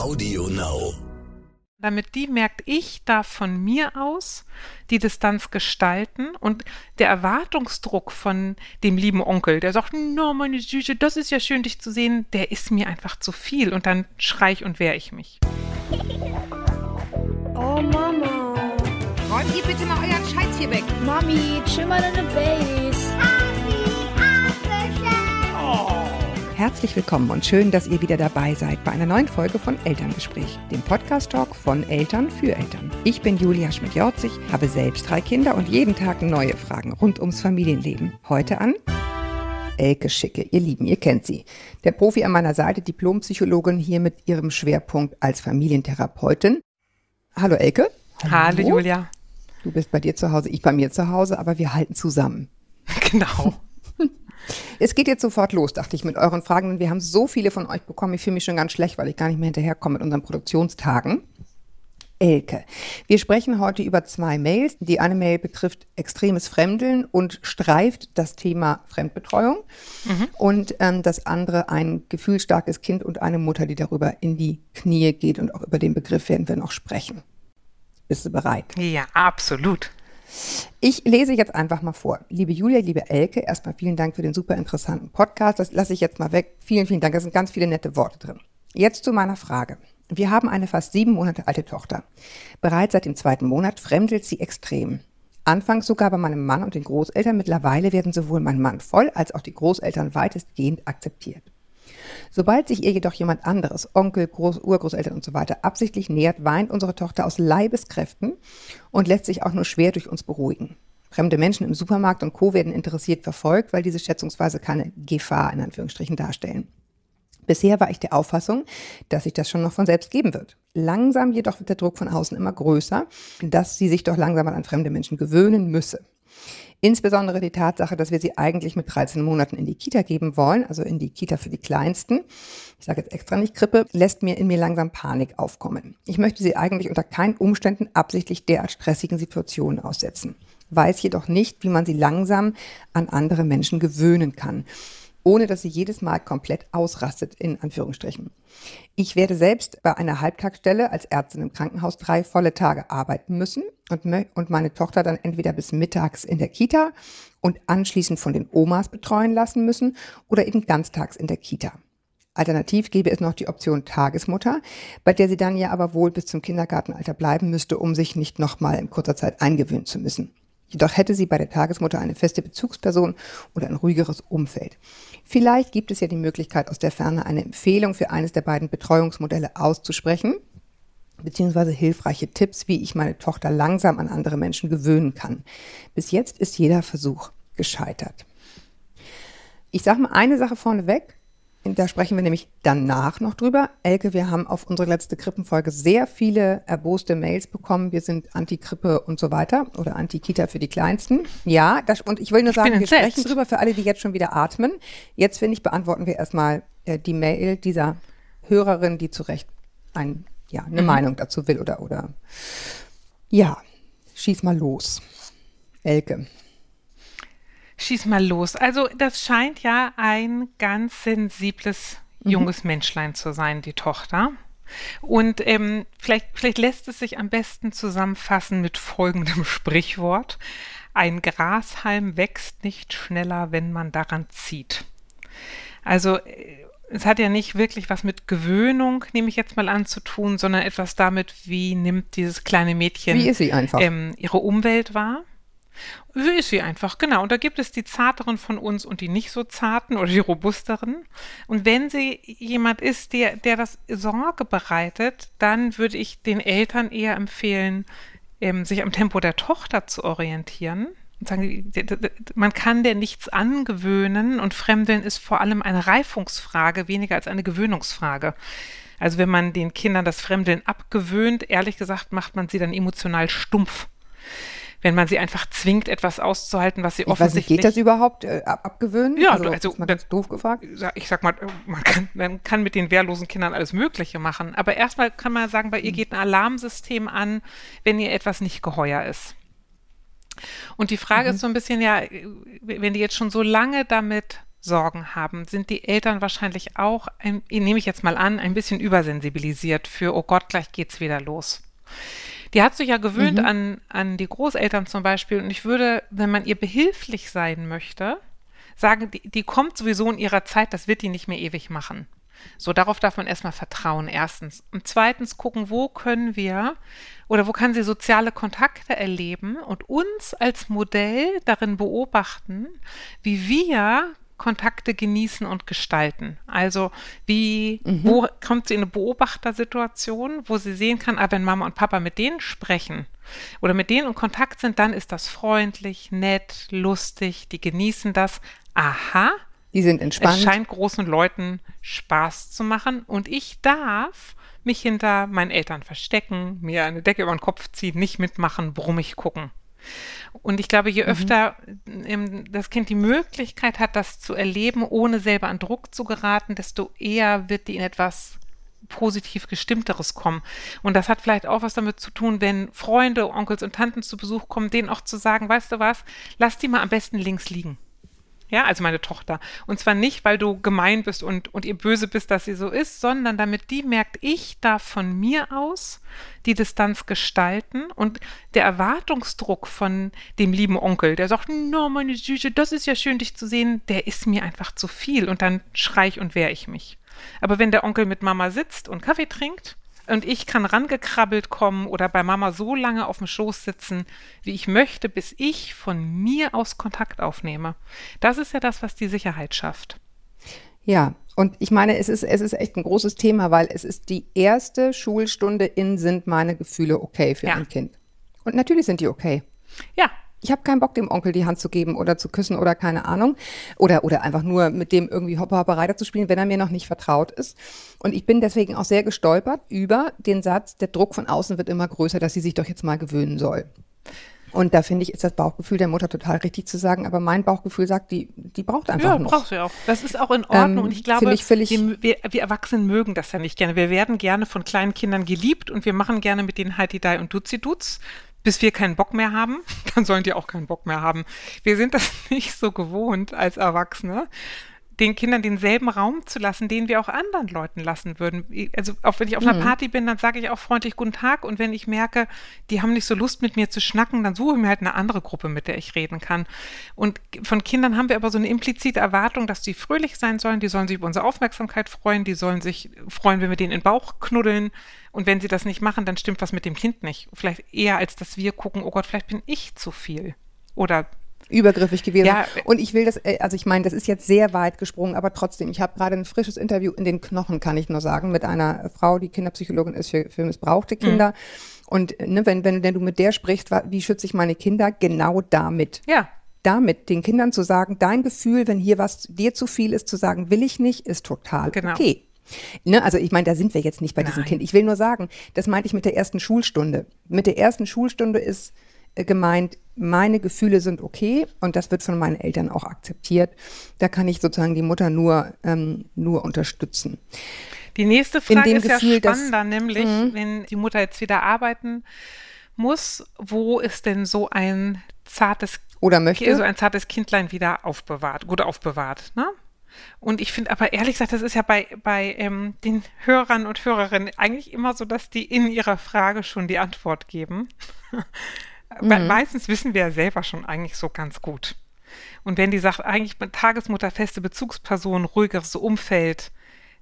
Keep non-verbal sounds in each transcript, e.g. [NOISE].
Audio Now. Damit die merkt, ich darf von mir aus die Distanz gestalten und der Erwartungsdruck von dem lieben Onkel, der sagt, no, meine Süße, das ist ja schön, dich zu sehen, der ist mir einfach zu viel und dann schrei ich und wehre ich mich. Oh Mama. Räumt ihr bitte mal euren Scheiß hier weg. Mami, chill mal deine Base. Herzlich willkommen und schön, dass ihr wieder dabei seid bei einer neuen Folge von Elterngespräch, dem Podcast-Talk von Eltern für Eltern. Ich bin Julia Schmidt-Jorzig, habe selbst drei Kinder und jeden Tag neue Fragen rund ums Familienleben. Heute an Elke Schicke, ihr Lieben, ihr kennt sie. Der Profi an meiner Seite, Diplompsychologin, hier mit ihrem Schwerpunkt als Familientherapeutin. Hallo Elke. Hallo Julia. Du bist bei dir zu Hause, ich bei mir zu Hause, aber wir halten zusammen. [LAUGHS] Genau. Es geht jetzt sofort los, dachte ich, mit euren Fragen. Wir haben so viele von euch bekommen. Ich fühle mich schon ganz schlecht, weil ich gar nicht mehr hinterherkomme mit unseren Produktionstagen. Elke. Wir sprechen heute über zwei Mails. Die eine Mail betrifft extremes Fremdeln und streift das Thema Fremdbetreuung. Mhm. Und ähm, das andere ein gefühlsstarkes Kind und eine Mutter, die darüber in die Knie geht. Und auch über den Begriff werden wir noch sprechen. Bist du bereit? Ja, absolut. Ich lese jetzt einfach mal vor. Liebe Julia, liebe Elke, erstmal vielen Dank für den super interessanten Podcast. Das lasse ich jetzt mal weg. Vielen, vielen Dank. Da sind ganz viele nette Worte drin. Jetzt zu meiner Frage. Wir haben eine fast sieben Monate alte Tochter. Bereits seit dem zweiten Monat fremdelt sie extrem. Anfangs sogar bei meinem Mann und den Großeltern. Mittlerweile werden sowohl mein Mann voll als auch die Großeltern weitestgehend akzeptiert. Sobald sich ihr jedoch jemand anderes, Onkel, Groß, Urgroßeltern und so weiter, absichtlich nähert, weint unsere Tochter aus Leibeskräften und lässt sich auch nur schwer durch uns beruhigen. Fremde Menschen im Supermarkt und Co. werden interessiert verfolgt, weil diese schätzungsweise keine Gefahr in Anführungsstrichen darstellen. Bisher war ich der Auffassung, dass sich das schon noch von selbst geben wird. Langsam jedoch wird der Druck von außen immer größer, dass sie sich doch langsam an fremde Menschen gewöhnen müsse. Insbesondere die Tatsache, dass wir sie eigentlich mit 13 Monaten in die Kita geben wollen, also in die Kita für die Kleinsten, ich sage jetzt extra nicht Krippe, lässt mir in mir langsam Panik aufkommen. Ich möchte sie eigentlich unter keinen Umständen absichtlich derart stressigen Situationen aussetzen, weiß jedoch nicht, wie man sie langsam an andere Menschen gewöhnen kann ohne dass sie jedes Mal komplett ausrastet, in Anführungsstrichen. Ich werde selbst bei einer Halbtagsstelle als Ärztin im Krankenhaus drei volle Tage arbeiten müssen und, und meine Tochter dann entweder bis mittags in der Kita und anschließend von den Omas betreuen lassen müssen oder eben ganztags in der Kita. Alternativ gäbe es noch die Option Tagesmutter, bei der sie dann ja aber wohl bis zum Kindergartenalter bleiben müsste, um sich nicht nochmal in kurzer Zeit eingewöhnen zu müssen. Jedoch hätte sie bei der Tagesmutter eine feste Bezugsperson oder ein ruhigeres Umfeld. Vielleicht gibt es ja die Möglichkeit, aus der Ferne eine Empfehlung für eines der beiden Betreuungsmodelle auszusprechen, beziehungsweise hilfreiche Tipps, wie ich meine Tochter langsam an andere Menschen gewöhnen kann. Bis jetzt ist jeder Versuch gescheitert. Ich sage mal eine Sache vorneweg. Da sprechen wir nämlich danach noch drüber. Elke, wir haben auf unsere letzte Krippenfolge sehr viele erboste Mails bekommen. Wir sind Anti-Krippe und so weiter oder Anti-Kita für die Kleinsten. Ja, das, und ich will nur sagen, wir sprechen drüber für alle, die jetzt schon wieder atmen. Jetzt, finde ich, beantworten wir erstmal äh, die Mail dieser Hörerin, die zu Recht ein, ja, eine mhm. Meinung dazu will oder, oder. Ja, schieß mal los. Elke. Schieß mal los. Also das scheint ja ein ganz sensibles mhm. junges mhm. Menschlein zu sein, die Tochter. Und ähm, vielleicht, vielleicht lässt es sich am besten zusammenfassen mit folgendem [LAUGHS] Sprichwort. Ein Grashalm wächst nicht schneller, wenn man daran zieht. Also äh, es hat ja nicht wirklich was mit Gewöhnung, nehme ich jetzt mal an, zu tun, sondern etwas damit, wie nimmt dieses kleine Mädchen wie ist sie einfach? Ähm, ihre Umwelt wahr. Wie ist sie einfach, genau. Und da gibt es die zarteren von uns und die nicht so zarten oder die robusteren. Und wenn sie jemand ist, der, der das Sorge bereitet, dann würde ich den Eltern eher empfehlen, ähm, sich am Tempo der Tochter zu orientieren. Und sagen, man kann der nichts angewöhnen und Fremdeln ist vor allem eine Reifungsfrage, weniger als eine Gewöhnungsfrage. Also wenn man den Kindern das Fremdeln abgewöhnt, ehrlich gesagt, macht man sie dann emotional stumpf wenn man sie einfach zwingt, etwas auszuhalten, was sie ich offensichtlich. Weiß nicht, geht das überhaupt äh, abgewöhnen? Ja, also, also mal ganz doof gefragt. Ich sag mal, man kann, man kann mit den wehrlosen Kindern alles Mögliche machen. Aber erstmal kann man sagen, bei ihr hm. geht ein Alarmsystem an, wenn ihr etwas nicht geheuer ist. Und die Frage mhm. ist so ein bisschen, ja, wenn die jetzt schon so lange damit Sorgen haben, sind die Eltern wahrscheinlich auch, ein, nehme ich jetzt mal an, ein bisschen übersensibilisiert für, oh Gott, gleich geht's wieder los. Die hat sich ja gewöhnt Mhm. an, an die Großeltern zum Beispiel. Und ich würde, wenn man ihr behilflich sein möchte, sagen, die, die kommt sowieso in ihrer Zeit, das wird die nicht mehr ewig machen. So, darauf darf man erstmal vertrauen, erstens. Und zweitens gucken, wo können wir oder wo kann sie soziale Kontakte erleben und uns als Modell darin beobachten, wie wir Kontakte genießen und gestalten. Also wie, wo kommt sie in eine Beobachtersituation, wo sie sehen kann, ah, wenn Mama und Papa mit denen sprechen oder mit denen in Kontakt sind, dann ist das freundlich, nett, lustig, die genießen das. Aha, Die sind es entspannt. scheint großen Leuten Spaß zu machen und ich darf mich hinter meinen Eltern verstecken, mir eine Decke über den Kopf ziehen, nicht mitmachen, brummig gucken. Und ich glaube, je öfter ähm, das Kind die Möglichkeit hat, das zu erleben, ohne selber an Druck zu geraten, desto eher wird die in etwas positiv gestimmteres kommen. Und das hat vielleicht auch was damit zu tun, wenn Freunde, Onkels und Tanten zu Besuch kommen, denen auch zu sagen, weißt du was, lass die mal am besten links liegen. Ja, also meine Tochter. Und zwar nicht, weil du gemein bist und, und ihr böse bist, dass sie so ist, sondern damit die merkt, ich darf von mir aus die Distanz gestalten und der Erwartungsdruck von dem lieben Onkel, der sagt, no, meine Süße, das ist ja schön, dich zu sehen, der ist mir einfach zu viel und dann schrei ich und wehre ich mich. Aber wenn der Onkel mit Mama sitzt und Kaffee trinkt, und ich kann rangekrabbelt kommen oder bei Mama so lange auf dem Schoß sitzen, wie ich möchte, bis ich von mir aus Kontakt aufnehme. Das ist ja das, was die Sicherheit schafft. Ja, und ich meine, es ist, es ist echt ein großes Thema, weil es ist die erste Schulstunde in sind meine Gefühle okay für Ja. ein Kind. Und natürlich sind die okay. Ja, Ich habe keinen Bock, dem Onkel die Hand zu geben oder zu küssen oder keine Ahnung. Oder, oder einfach nur mit dem irgendwie Hopper Hopper Reiter zu spielen, wenn er mir noch nicht vertraut ist. Und ich bin deswegen auch sehr gestolpert über den Satz, der Druck von außen wird immer größer, dass sie sich doch jetzt mal gewöhnen soll. Und da finde ich, ist das Bauchgefühl der Mutter total richtig zu sagen, aber mein Bauchgefühl sagt, die, die braucht einfach ja, noch. brauchst du ja auch. Das ist auch in Ordnung. Ähm, und ich glaube, ich wir, wir, wir Erwachsenen mögen das ja nicht gerne. Wir werden gerne von kleinen Kindern geliebt und wir machen gerne mit denen Heidi Dai und Duzi Duz, bis wir keinen Bock mehr haben. [LAUGHS] Dann sollen die auch keinen Bock mehr haben. Wir sind das [LAUGHS] nicht so gewohnt als Erwachsene den Kindern denselben Raum zu lassen, den wir auch anderen Leuten lassen würden. Also auch wenn ich auf einer Party bin, dann sage ich auch freundlich Guten Tag und wenn ich merke, die haben nicht so Lust mit mir zu schnacken, dann suche ich mir halt eine andere Gruppe, mit der ich reden kann. Und von Kindern haben wir aber so eine implizite Erwartung, dass die fröhlich sein sollen, die sollen sich über unsere Aufmerksamkeit freuen, die sollen sich freuen, wenn wir denen in den Bauch knuddeln. Und wenn sie das nicht machen, dann stimmt was mit dem Kind nicht. Vielleicht eher, als dass wir gucken, oh Gott, vielleicht bin ich zu viel. Oder übergriffig gewesen. Ja. Und ich will das, äh, also ich meine, das ist jetzt sehr weit gesprungen, aber trotzdem, ich habe gerade ein frisches Interview in den Knochen, kann ich nur sagen, mit einer Frau, die Kinderpsychologin ist für, für missbrauchte Kinder. Und äh, ne, wenn, wenn, wenn du mit der sprichst, wie schütze ich meine Kinder? Genau damit. ja, Damit den Kindern zu sagen, dein Gefühl, wenn hier was dir zu viel ist, zu sagen, will ich nicht, ist total Genau. okay. Ne, also ich meine, da sind wir jetzt nicht bei diesem Nein. Kind. Ich will nur sagen, das meinte ich mit der ersten Schulstunde. Mit der ersten Schulstunde ist gemeint, meine Gefühle sind okay und das wird von meinen Eltern auch akzeptiert. Da kann ich sozusagen die Mutter nur, ähm, nur unterstützen. Die nächste Frage ist Gefühl, ja dass- spannender, nämlich, wenn die Mutter jetzt wieder arbeiten muss, wo ist denn so ein zartes Oder möchte. so ein zartes Kindlein wieder aufbewahrt, gut aufbewahrt, ne? Und ich finde aber ehrlich gesagt, das ist ja bei, bei ähm, den Hörern und Hörerinnen eigentlich immer so, dass die in ihrer Frage schon die Antwort geben. Weil Meistens wissen wir ja selber schon eigentlich so ganz gut. Und wenn die sagt, eigentlich mit Tagesmutter, feste Bezugsperson, ruhigeres Umfeld,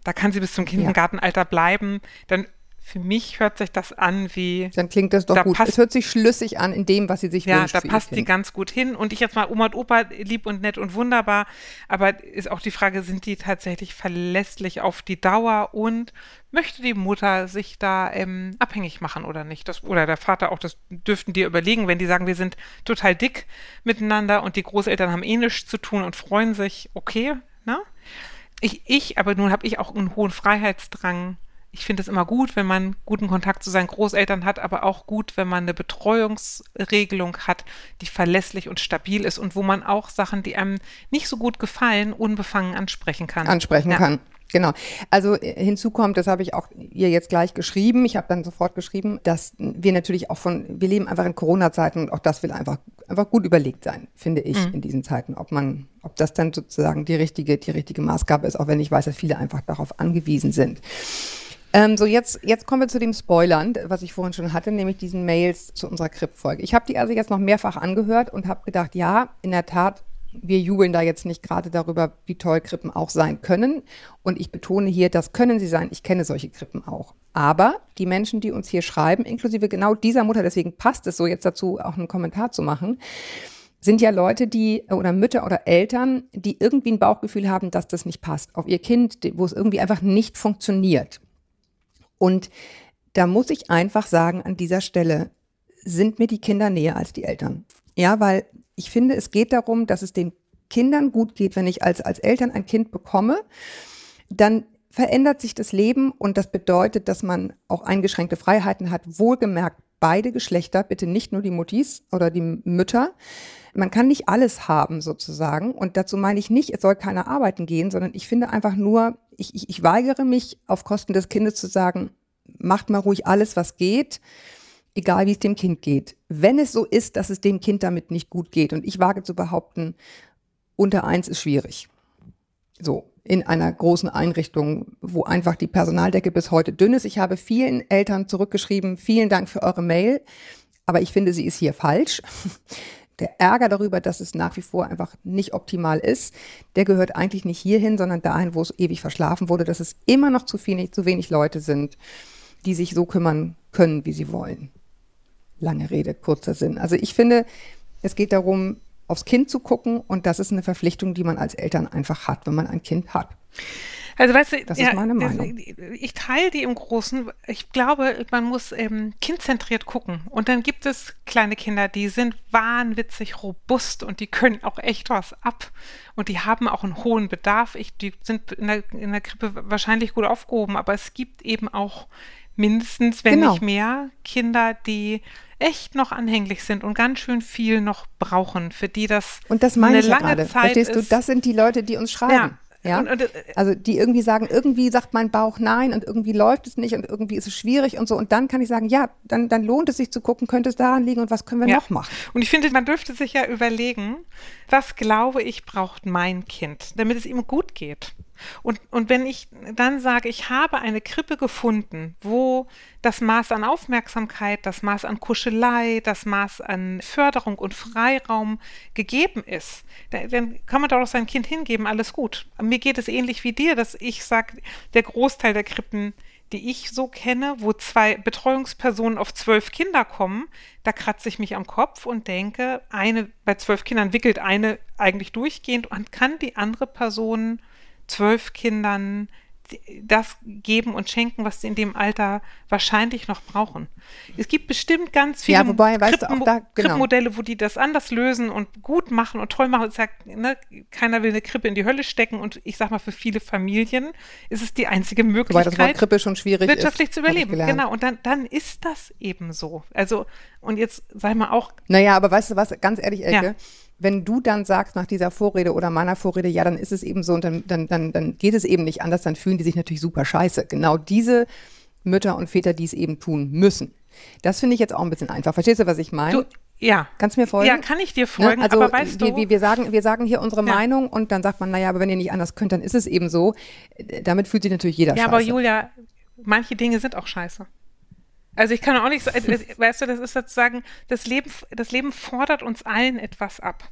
da kann sie bis zum Kindergartenalter bleiben, dann für mich hört sich das an wie Dann klingt das doch Da gut. passt- es hört sich schlüssig an in dem, was sie sich ja, wünscht. da für ihr passt die ganz gut hin. Und ich jetzt mal Oma und Opa lieb und nett und wunderbar. Aber ist auch die Frage, sind die tatsächlich verlässlich auf die Dauer und möchte die Mutter sich da ähm, abhängig machen oder nicht? Das, oder der Vater auch, das dürften die überlegen, wenn die sagen, wir sind total dick miteinander und die Großeltern haben eh nichts zu tun und freuen sich, okay, ne? Ich, ich, aber nun habe ich auch einen hohen Freiheitsdrang. Ich finde es immer gut, wenn man guten Kontakt zu seinen Großeltern hat, aber auch gut, wenn man eine Betreuungsregelung hat, die verlässlich und stabil ist und wo man auch Sachen, die einem nicht so gut gefallen, unbefangen ansprechen kann. ansprechen ja. kann. Genau. Also äh, hinzu kommt, das habe ich auch ihr jetzt gleich geschrieben. Ich habe dann sofort geschrieben, dass wir natürlich auch von, wir leben einfach in Corona-Zeiten und auch das will einfach, einfach gut überlegt sein, finde ich, Mhm. in diesen Zeiten. Ob man, ob das dann sozusagen die richtige, die richtige Maßgabe ist, auch wenn ich weiß, dass viele einfach darauf angewiesen sind. Ähm, so, jetzt, jetzt kommen wir zu dem Spoilern, was ich vorhin schon hatte, nämlich diesen Mails zu unserer Kripp-Folge. Ich habe die also jetzt noch mehrfach angehört und habe gedacht, ja, in der Tat, wir jubeln da jetzt nicht gerade darüber, wie toll Krippen auch sein können. Und ich betone hier, das können sie sein. Ich kenne solche Krippen auch. Aber die Menschen, die uns hier schreiben, inklusive genau dieser Mutter, deswegen passt es so jetzt dazu, auch einen Kommentar zu machen, sind ja Leute, die oder Mütter oder Eltern, die irgendwie ein Bauchgefühl haben, dass das nicht passt auf ihr Kind, wo es irgendwie einfach nicht funktioniert. Und da muss ich einfach sagen, an dieser Stelle sind mir die Kinder näher als die Eltern. Ja, weil ich finde, es geht darum, dass es den Kindern gut geht, wenn ich als, als Eltern ein Kind bekomme, dann verändert sich das Leben und das bedeutet, dass man auch eingeschränkte Freiheiten hat. Wohlgemerkt beide Geschlechter, bitte nicht nur die Muttis oder die Mütter. Man kann nicht alles haben sozusagen und dazu meine ich nicht, es soll keiner arbeiten gehen, sondern ich finde einfach nur, ich, ich, ich weigere mich auf Kosten des Kindes zu sagen, macht mal ruhig alles, was geht, egal wie es dem Kind geht. Wenn es so ist, dass es dem Kind damit nicht gut geht und ich wage zu behaupten, unter eins ist schwierig. So, in einer großen Einrichtung, wo einfach die Personaldecke bis heute dünn ist. Ich habe vielen Eltern zurückgeschrieben, vielen Dank für eure Mail, aber ich finde, sie ist hier falsch. Der Ärger darüber, dass es nach wie vor einfach nicht optimal ist, der gehört eigentlich nicht hierhin, sondern dahin, wo es ewig verschlafen wurde, dass es immer noch zu, viel, zu wenig Leute sind, die sich so kümmern können, wie sie wollen. Lange Rede, kurzer Sinn. Also ich finde, es geht darum, aufs Kind zu gucken und das ist eine Verpflichtung, die man als Eltern einfach hat, wenn man ein Kind hat. Also weißt du, Das ist meine Meinung. ich teile die im Großen. Ich glaube, man muss ähm, kindzentriert gucken. Und dann gibt es kleine Kinder, die sind wahnwitzig robust und die können auch echt was ab. Und die haben auch einen hohen Bedarf. Ich, die sind in der, in der Krippe wahrscheinlich gut aufgehoben, aber es gibt eben auch mindestens, wenn Genau. nicht mehr, Kinder, die echt noch anhänglich sind und ganz schön viel noch brauchen, für die das Und das meine eine ich ja lange gerade. Zeit Verstehst du, das sind die Leute, die uns schreiben. Ja. Ja. Und- und, äh, also die irgendwie sagen, irgendwie sagt mein Bauch nein und irgendwie läuft es nicht und irgendwie ist es schwierig und so. Und dann kann ich sagen, ja, dann, dann lohnt es sich zu gucken, könnte es daran liegen und was können wir Ja. noch machen? Und ich finde, man dürfte sich ja überlegen, was glaube ich braucht mein Kind, damit es ihm gut geht. Und, und wenn ich dann sage, ich habe eine Krippe gefunden, wo das Maß an Aufmerksamkeit, das Maß an Kuschelei, das Maß an Förderung und Freiraum gegeben ist, dann, dann kann man daraus sein Kind hingeben, alles gut. Mir geht es ähnlich wie dir, dass ich sage, der Großteil der Krippen die ich so kenne, wo zwei Betreuungspersonen auf zwölf Kinder kommen, da kratze ich mich am Kopf und denke, eine bei zwölf Kindern wickelt eine eigentlich durchgehend und kann die andere Person zwölf Kindern das geben und schenken, was sie in dem Alter wahrscheinlich noch brauchen. Es gibt bestimmt ganz viele Ja, wobei, weißt du, auch Krippenmo- da- genau. Krippenmodelle, wo die das anders lösen und gut machen und toll machen. Es sagt, ne, keiner will eine Krippe in die Hölle stecken und ich sag mal, für viele Familien ist es die einzige Wobei Möglichkeit das Wort Krippe schon schwierig wirtschaftlich ist. zu überleben. Genau, und dann, dann ist das eben so. Also, und jetzt sei mal auch, Naja, aber weißt du was, ganz ehrlich, Elke, Ja. Wenn du dann sagst nach dieser Vorrede oder meiner Vorrede, ja, dann ist es eben so und dann, dann, dann, dann geht es eben nicht anders, dann fühlen die sich natürlich super scheiße. Genau diese Mütter und Väter, die es eben tun müssen. Das finde ich jetzt auch ein bisschen einfach. Verstehst du, was ich meine? ja. Kannst du mir folgen? Ja, kann ich dir folgen, Ne? Also aber weißt wir, du, wir, wir, sagen, wir sagen hier unsere Ja. Meinung und dann sagt man, naja, aber wenn ihr nicht anders könnt, dann ist es eben so. Damit fühlt sich natürlich jeder ja, scheiße. aber Julia, manche Dinge sind auch scheiße. Also ich kann auch nicht, äh, weißt du, das ist sozusagen, das Leben, das Leben fordert uns allen etwas ab.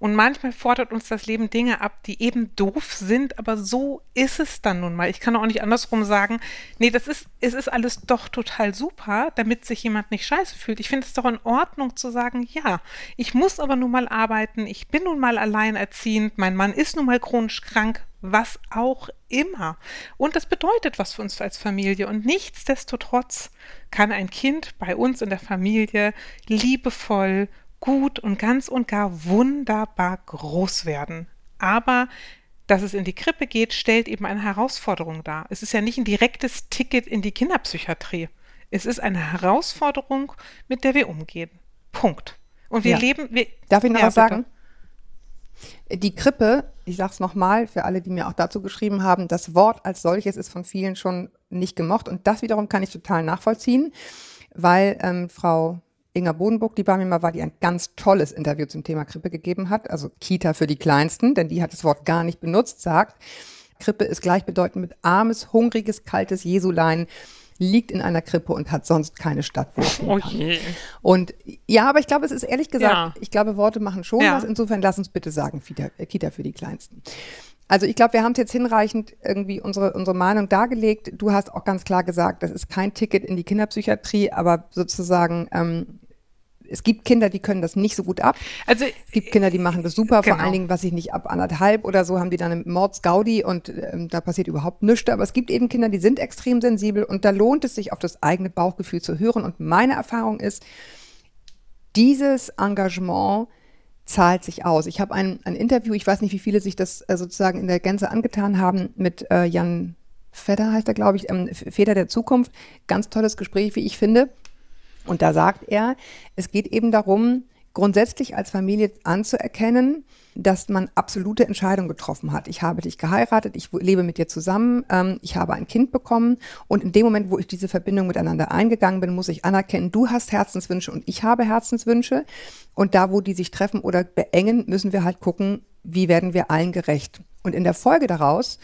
Und manchmal fordert uns das Leben Dinge ab, die eben doof sind, aber so ist es dann nun mal. Ich kann auch nicht andersrum sagen, nee, das ist, es ist alles doch total super, damit sich jemand nicht scheiße fühlt. Ich finde es doch in Ordnung zu sagen, ja, ich muss aber nun mal arbeiten, ich bin nun mal alleinerziehend, mein Mann ist nun mal chronisch krank, was auch immer. Und das bedeutet was für uns als Familie. Und nichtsdestotrotz kann ein Kind bei uns in der Familie liebevoll, gut und ganz und gar wunderbar groß werden. Aber dass es in die Krippe geht, stellt eben eine Herausforderung dar. Es ist ja nicht ein direktes Ticket in die Kinderpsychiatrie. Es ist eine Herausforderung, mit der wir umgehen. Punkt. Und wir Ja. leben. Wir, Darf ich noch Ja, was sagen? bitte. Die Krippe, ich sage es nochmal für alle, die mir auch dazu geschrieben haben, das Wort als solches ist von vielen schon nicht gemocht. Und das wiederum kann ich total nachvollziehen, weil ähm, Frau Inga Bodenburg, die bei mir mal war, die ein ganz tolles Interview zum Thema Krippe gegeben hat, also Kita für die Kleinsten, denn die hat das Wort gar nicht benutzt, sagt, Krippe ist gleichbedeutend mit armes, hungriges, kaltes Jesulein, liegt in einer Krippe und hat sonst keine Stadt. wo es hin Oh je. Und ja, aber ich glaube, es ist ehrlich gesagt, Ja. ich glaube, Worte machen schon Ja. was. Insofern lass uns bitte sagen, Kita, Kita für die Kleinsten. Also ich glaube, wir haben jetzt hinreichend irgendwie unsere, unsere Meinung dargelegt. Du hast auch ganz klar gesagt, das ist kein Ticket in die Kinderpsychiatrie, aber sozusagen, ähm, es gibt Kinder, die können das nicht so gut ab. Also Es gibt Kinder, die machen das super, vor Genau. allen Dingen, was ich nicht, ab anderthalb oder so haben die dann eine Mordsgaudi und ähm, da passiert überhaupt nichts. Aber es gibt eben Kinder, die sind extrem sensibel und da lohnt es sich, auf das eigene Bauchgefühl zu hören. Und meine Erfahrung ist, dieses Engagement zahlt sich aus. Ich habe ein, ein Interview, ich weiß nicht, wie viele sich das äh, sozusagen in der Gänze angetan haben, mit äh, Jan Fedder heißt er, glaube ich, ähm, Feder der Zukunft. Ganz tolles Gespräch, wie ich finde. Und da sagt er, es geht eben darum, grundsätzlich als Familie anzuerkennen, dass man absolute Entscheidungen getroffen hat. Ich habe dich geheiratet, ich lebe mit dir zusammen, ähm, ich habe ein Kind bekommen und in dem Moment, wo ich diese Verbindung miteinander eingegangen bin, muss ich anerkennen, du hast Herzenswünsche und ich habe Herzenswünsche und da, wo die sich treffen oder beengen, müssen wir halt gucken, wie werden wir allen gerecht. Und in der Folge daraus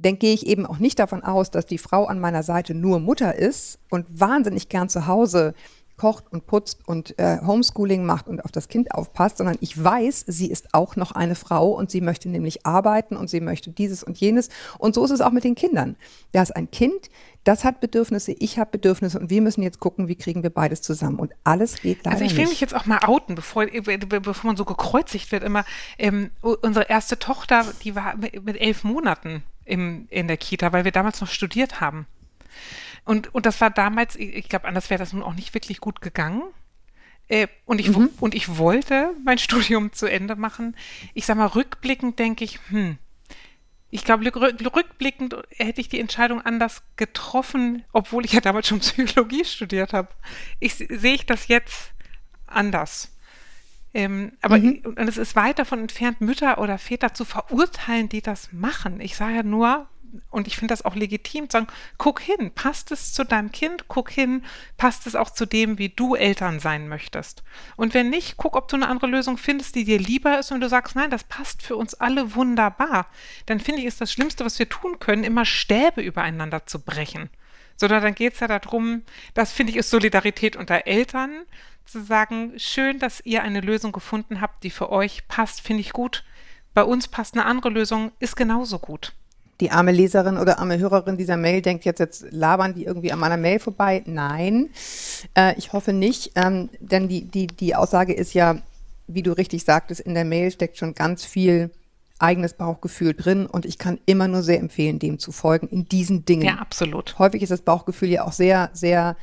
dann gehe ich eben auch nicht davon aus, dass die Frau an meiner Seite nur Mutter ist und wahnsinnig gern zu Hause kocht und putzt und äh, Homeschooling macht und auf das Kind aufpasst, sondern ich weiß, sie ist auch noch eine Frau und sie möchte nämlich arbeiten und sie möchte dieses und jenes. Und so ist es auch mit den Kindern. Da ist ein Kind, das hat Bedürfnisse, ich habe Bedürfnisse und wir müssen jetzt gucken, wie kriegen wir beides zusammen. Und alles geht leider Also ich will mich jetzt auch mal outen, bevor, bevor man so gekreuzigt wird immer. Ähm, unsere erste Tochter, die war mit mit elf Monaten im, in der Kita, weil wir damals noch studiert haben. Und, und das war damals, ich, ich glaube, anders wäre das nun auch nicht wirklich gut gegangen. Äh, und, ich, Mhm. und ich wollte mein [LAUGHS] Studium zu Ende machen. Ich sag mal, rückblickend denke ich, hm, ich glaube, rück- rückblickend hätte ich die Entscheidung anders getroffen, obwohl ich ja damals schon [LAUGHS] Psychologie studiert habe. Ich se- sehe ich das jetzt anders. Ähm, aber und es ist weit davon entfernt, Mütter oder Väter zu verurteilen, die das machen. Ich sage ja nur, und ich finde das auch legitim, zu sagen, guck hin, passt es zu deinem Kind, guck hin, passt es auch zu dem, wie du Eltern sein möchtest. Und wenn nicht, guck, ob du eine andere Lösung findest, die dir lieber ist und du sagst, nein, das passt für uns alle wunderbar. Dann finde ich, ist das Schlimmste, was wir tun können, immer Stäbe übereinander zu brechen sondern dann geht es ja darum, das finde ich ist Solidarität unter Eltern, zu sagen, schön, dass ihr eine Lösung gefunden habt, die für euch passt, finde ich gut. Bei uns passt eine andere Lösung, ist genauso gut. Die arme Leserin oder arme Hörerin dieser Mail denkt jetzt, jetzt labern die irgendwie an meiner Mail vorbei. Nein, äh, ich hoffe nicht, ähm, denn die, die, die Aussage ist ja, wie du richtig sagtest, in der Mail steckt schon ganz viel eigenes Bauchgefühl drin und ich kann immer nur sehr empfehlen, dem zu folgen in diesen Dingen. Ja, absolut. Häufig ist das Bauchgefühl ja auch sehr, sehr,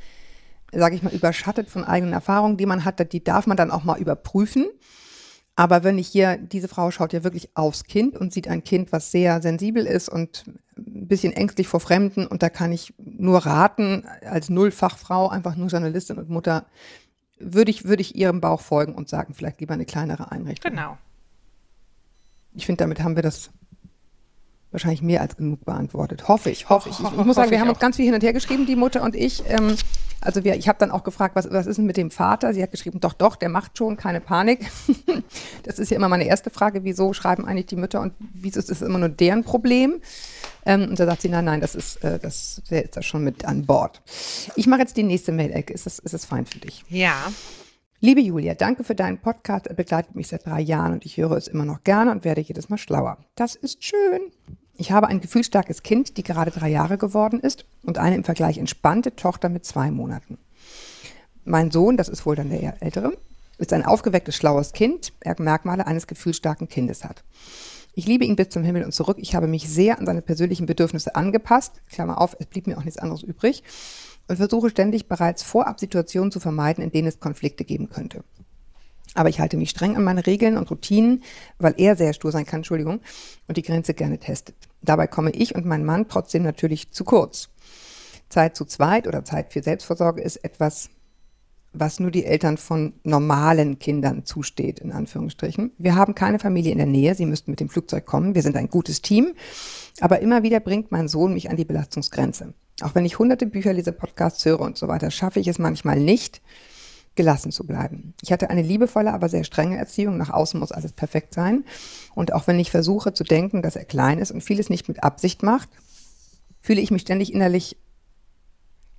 sage ich mal, überschattet von eigenen Erfahrungen, die man hat. Die darf man dann auch mal überprüfen. Aber wenn ich hier, diese Frau schaut ja wirklich aufs Kind und sieht ein Kind, was sehr sensibel ist und ein bisschen ängstlich vor Fremden. Und da kann ich nur raten, als Nullfachfrau, einfach nur Journalistin und Mutter, würde ich, würde ich ihrem Bauch folgen und sagen, vielleicht lieber eine kleinere Einrichtung. Genau. Ich finde, damit haben wir das wahrscheinlich mehr als genug beantwortet. Hoffe ich, hoffe ich. Ich, ich muss [LAUGHS] sagen, wir haben uns auch. ganz viel hin und her geschrieben, die Mutter und ich. Ähm, also wir, ich habe dann auch gefragt, was, was ist denn mit dem Vater? Sie hat geschrieben, doch, doch, der macht schon, keine Panik. [LAUGHS] das ist ja immer meine erste Frage, wieso schreiben eigentlich die Mütter und wieso ist es immer nur deren Problem? Ähm, und da sagt sie, nein, nein, das ist, äh, das, der ist da schon mit an Bord. Ich mache jetzt die nächste Mail-Ecke. Ist das, ist das fein für dich? Ja. Liebe Julia, danke für deinen Podcast. Er begleitet mich seit drei Jahren und ich höre es immer noch gerne und werde jedes Mal schlauer. Das ist schön. Ich habe ein gefühlsstarkes Kind, die gerade drei Jahre geworden ist und eine im Vergleich entspannte Tochter mit zwei Monaten. Mein Sohn, das ist wohl dann der ältere, ist ein aufgewecktes, schlaues Kind, er Merkmale eines gefühlsstarken Kindes hat. Ich liebe ihn bis zum Himmel und zurück. Ich habe mich sehr an seine persönlichen Bedürfnisse angepasst. Klammer auf, es blieb mir auch nichts anderes übrig. Und versuche ständig bereits vorab Situationen zu vermeiden, in denen es Konflikte geben könnte. Aber ich halte mich streng an meine Regeln und Routinen, weil er sehr stur sein kann, Entschuldigung, und die Grenze gerne testet. Dabei komme ich und mein Mann trotzdem natürlich zu kurz. Zeit zu zweit oder Zeit für Selbstversorge ist etwas was nur die Eltern von normalen Kindern zusteht, in Anführungsstrichen. Wir haben keine Familie in der Nähe, sie müssten mit dem Flugzeug kommen. Wir sind ein gutes Team. Aber immer wieder bringt mein Sohn mich an die Belastungsgrenze. Auch wenn ich hunderte Bücher lese, Podcasts höre und so weiter, schaffe ich es manchmal nicht, gelassen zu bleiben. Ich hatte eine liebevolle, aber sehr strenge Erziehung. Nach außen muss alles perfekt sein. Und auch wenn ich versuche zu denken, dass er klein ist und vieles nicht mit Absicht macht, fühle ich mich ständig innerlich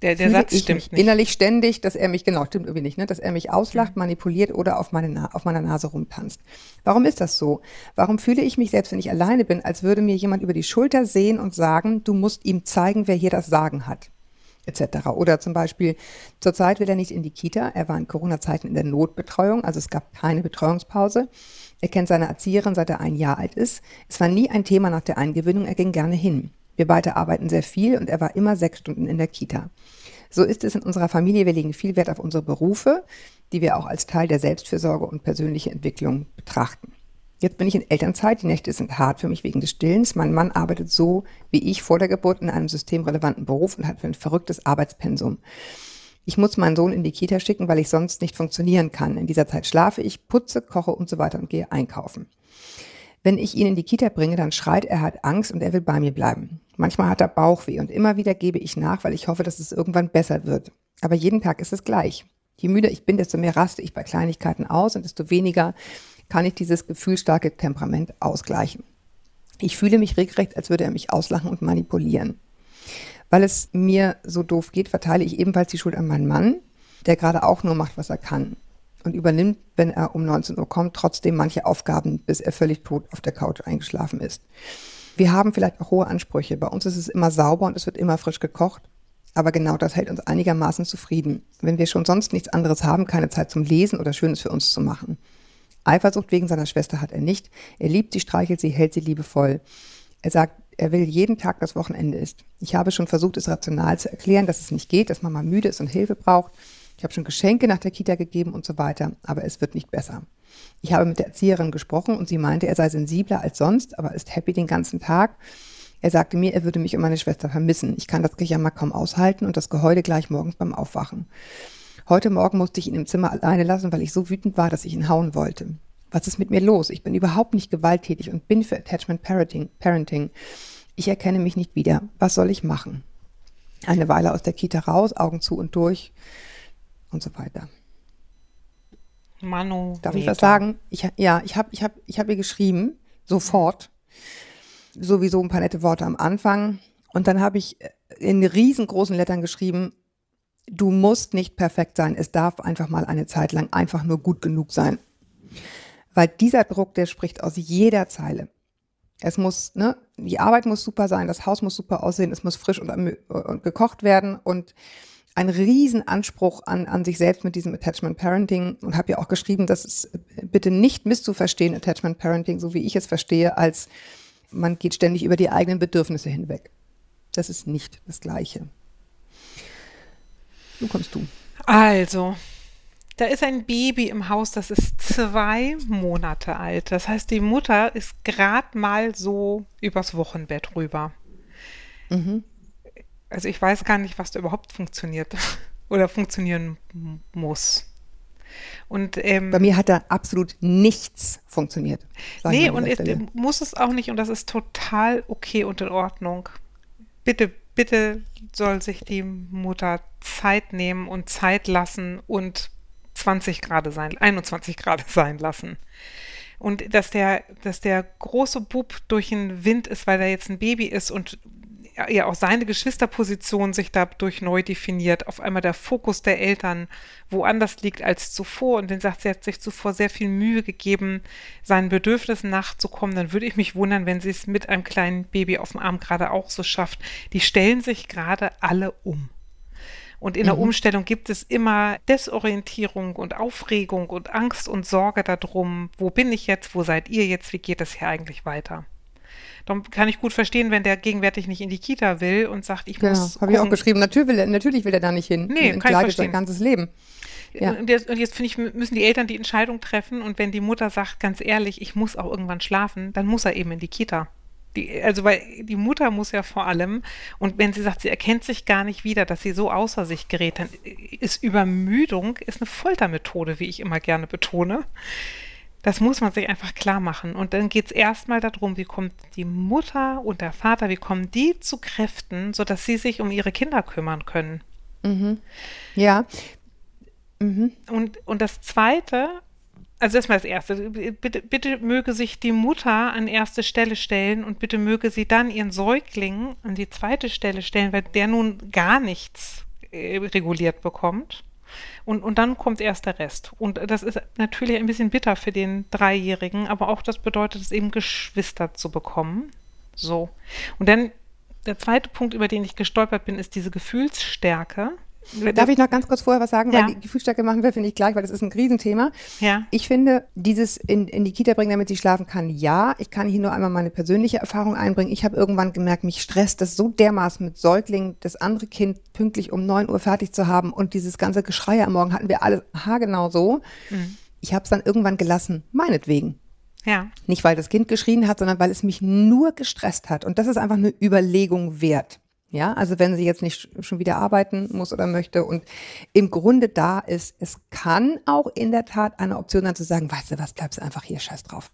Der, der Satz stimmt nicht. innerlich ständig, dass er mich, genau, stimmt irgendwie nicht, ne, dass er mich auslacht, manipuliert oder auf, meine Na auf meiner Nase rumtanzt. Warum ist das so? Warum fühle ich mich selbst, wenn ich alleine bin, als würde mir jemand über die Schulter sehen und sagen, du musst ihm zeigen, wer hier das Sagen hat? etc. Oder zum Beispiel, zurzeit will er nicht in die Kita. Er war in Corona-Zeiten in der Notbetreuung, also es gab keine Betreuungspause. Er kennt seine Erzieherin, seit er ein Jahr alt ist. Es war nie ein Thema nach der Eingewöhnung, er ging gerne hin. Wir beide arbeiten sehr viel und er war immer sechs Stunden in der Kita. So ist es in unserer Familie. Wir legen viel Wert auf unsere Berufe, die wir auch als Teil der Selbstfürsorge und persönliche Entwicklung betrachten. Jetzt bin ich in Elternzeit. Die Nächte sind hart für mich wegen des Stillens. Mein Mann arbeitet so wie ich vor der Geburt in einem systemrelevanten Beruf und hat ein verrücktes Arbeitspensum. Ich muss meinen Sohn in die Kita schicken, weil ich sonst nicht funktionieren kann. In dieser Zeit schlafe ich, putze, koche und so weiter und gehe einkaufen. Wenn ich ihn in die Kita bringe, dann schreit er, hat Angst und er will bei mir bleiben. Manchmal hat er Bauchweh und immer wieder gebe ich nach, weil ich hoffe, dass es irgendwann besser wird. Aber jeden Tag ist es gleich. Je müder ich bin, desto mehr raste ich bei Kleinigkeiten aus und desto weniger kann ich dieses gefühlsstarke Temperament ausgleichen. Ich fühle mich regelrecht, als würde er mich auslachen und manipulieren. Weil es mir so doof geht, verteile ich ebenfalls die Schuld an meinen Mann, der gerade auch nur macht, was er kann. Und übernimmt, wenn er um 19 Uhr kommt, trotzdem manche Aufgaben, bis er völlig tot auf der Couch eingeschlafen ist. Wir haben vielleicht auch hohe Ansprüche. Bei uns ist es immer sauber und es wird immer frisch gekocht. Aber genau das hält uns einigermaßen zufrieden. Wenn wir schon sonst nichts anderes haben, keine Zeit zum Lesen oder Schönes für uns zu machen. Eifersucht wegen seiner Schwester hat er nicht. Er liebt sie, streichelt sie, hält sie liebevoll. Er sagt, er will jeden Tag das Wochenende ist. Ich habe schon versucht, es rational zu erklären, dass es nicht geht, dass Mama müde ist und Hilfe braucht. Ich habe schon Geschenke nach der Kita gegeben und so weiter, aber es wird nicht besser. Ich habe mit der Erzieherin gesprochen und sie meinte, er sei sensibler als sonst, aber ist happy den ganzen Tag. Er sagte mir, er würde mich und meine Schwester vermissen. Ich kann das Gejammer kaum aushalten und das Geheule gleich morgens beim Aufwachen. Heute Morgen musste ich ihn im Zimmer alleine lassen, weil ich so wütend war, dass ich ihn hauen wollte. Was ist mit mir los? Ich bin überhaupt nicht gewalttätig und bin für Attachment Parenting. Parenting. Ich erkenne mich nicht wieder. Was soll ich machen? Eine Weile aus der Kita raus, Augen zu und durch und so weiter. Manu. Darf ich was sagen? Ich, ja, ich habe ich hab, ich hab ihr geschrieben, sofort. Sowieso ein paar nette Worte am Anfang. Und dann habe ich in riesengroßen Lettern geschrieben, du musst nicht perfekt sein. Es darf einfach mal eine Zeit lang einfach nur gut genug sein. Weil dieser Druck, der spricht aus jeder Zeile. Es muss, ne, die Arbeit muss super sein, das Haus muss super aussehen, es muss frisch und, und gekocht werden und ein Riesenanspruch an, an sich selbst mit diesem Attachment Parenting und habe ja auch geschrieben, dass es bitte nicht misszuverstehen, Attachment Parenting, so wie ich es verstehe, als man geht ständig über die eigenen Bedürfnisse hinweg. Das ist nicht das Gleiche. Nun kommst du. Also, da ist ein Baby im Haus, das ist zwei Monate alt. Das heißt, die Mutter ist gerade mal so übers Wochenbett rüber. Mhm. Also ich weiß gar nicht, was da überhaupt funktioniert [LAUGHS] oder funktionieren muss. Und, ähm, Bei mir hat da absolut nichts funktioniert. nee, und es, muss es auch nicht und das ist total okay und in Ordnung. Bitte, bitte soll sich die Mutter Zeit nehmen und Zeit lassen und 20 Grad sein, 21 Grad [LAUGHS] sein lassen. Und dass der, dass der große Bub durch den Wind ist, weil er jetzt ein Baby ist und ja auch seine Geschwisterposition sich dadurch neu definiert, auf einmal der Fokus der Eltern woanders liegt als zuvor und den sagt, sie hat sich zuvor sehr viel Mühe gegeben, seinen Bedürfnissen nachzukommen, dann würde ich mich wundern, wenn sie es mit einem kleinen Baby auf dem Arm gerade auch so schafft. Die stellen sich gerade alle um. Und in der Umstellung gibt es immer Desorientierung und Aufregung und Angst und Sorge darum, wo bin ich jetzt, wo seid ihr jetzt, wie geht es hier eigentlich weiter? Darum kann ich gut verstehen, wenn der gegenwärtig nicht in die Kita will und sagt, ich Genau, muss. habe ich auch geschrieben. Natürlich will, er, natürlich will er da nicht hin. Nee, Und kann ich entgleitet sein verstehen. ganzes Leben. Ja. Und jetzt, und jetzt finde ich, müssen die Eltern die Entscheidung treffen und wenn die Mutter sagt, ganz ehrlich, ich muss auch irgendwann schlafen, dann muss er eben in die Kita. Die, also weil die Mutter muss ja vor allem, und wenn sie sagt, sie erkennt sich gar nicht wieder, dass sie so außer sich gerät, dann ist Übermüdung ist eine Foltermethode, wie ich immer gerne betone. Das muss man sich einfach klar machen. Und dann geht es erstmal darum, wie kommt die Mutter und der Vater, wie kommen die zu Kräften, sodass sie sich um ihre Kinder kümmern können. Ja, Und, und das Zweite, also erstmal das Erste, bitte, bitte möge sich die Mutter an erste Stelle stellen und bitte möge sie dann ihren Säugling an die zweite Stelle stellen, weil der nun gar nichts äh, reguliert bekommt. Und, und dann kommt erst der Rest. Und das ist natürlich ein bisschen bitter für den Dreijährigen, aber auch das bedeutet es eben, Geschwister zu bekommen. So. Und dann der zweite Punkt, über den ich gestolpert bin, ist diese Gefühlsstärke. Darf ich noch ganz kurz vorher was sagen? Ja. Weil die Gefühlsstärke machen wir, finde ich gleich, weil das ist ein Riesenthema. Ja. Ich finde, dieses in, in die Kita bringen, damit sie schlafen kann, ja. Ich kann hier nur einmal meine persönliche Erfahrung einbringen. Ich habe irgendwann gemerkt, mich stresst das so dermaßen mit Säuglingen, das andere Kind pünktlich um 9 Uhr fertig zu haben und dieses ganze Geschrei am Morgen hatten wir alle haargenau so. Ich habe es dann irgendwann gelassen, meinetwegen. Ja. Nicht, weil das Kind geschrien hat, sondern weil es mich nur gestresst hat. Und das ist einfach eine Überlegung wert. Ja, also wenn sie jetzt nicht schon wieder arbeiten muss oder möchte und im Grunde da ist, es kann auch in der Tat eine Option sein zu sagen, weißt du was, bleibst einfach hier, scheiß drauf.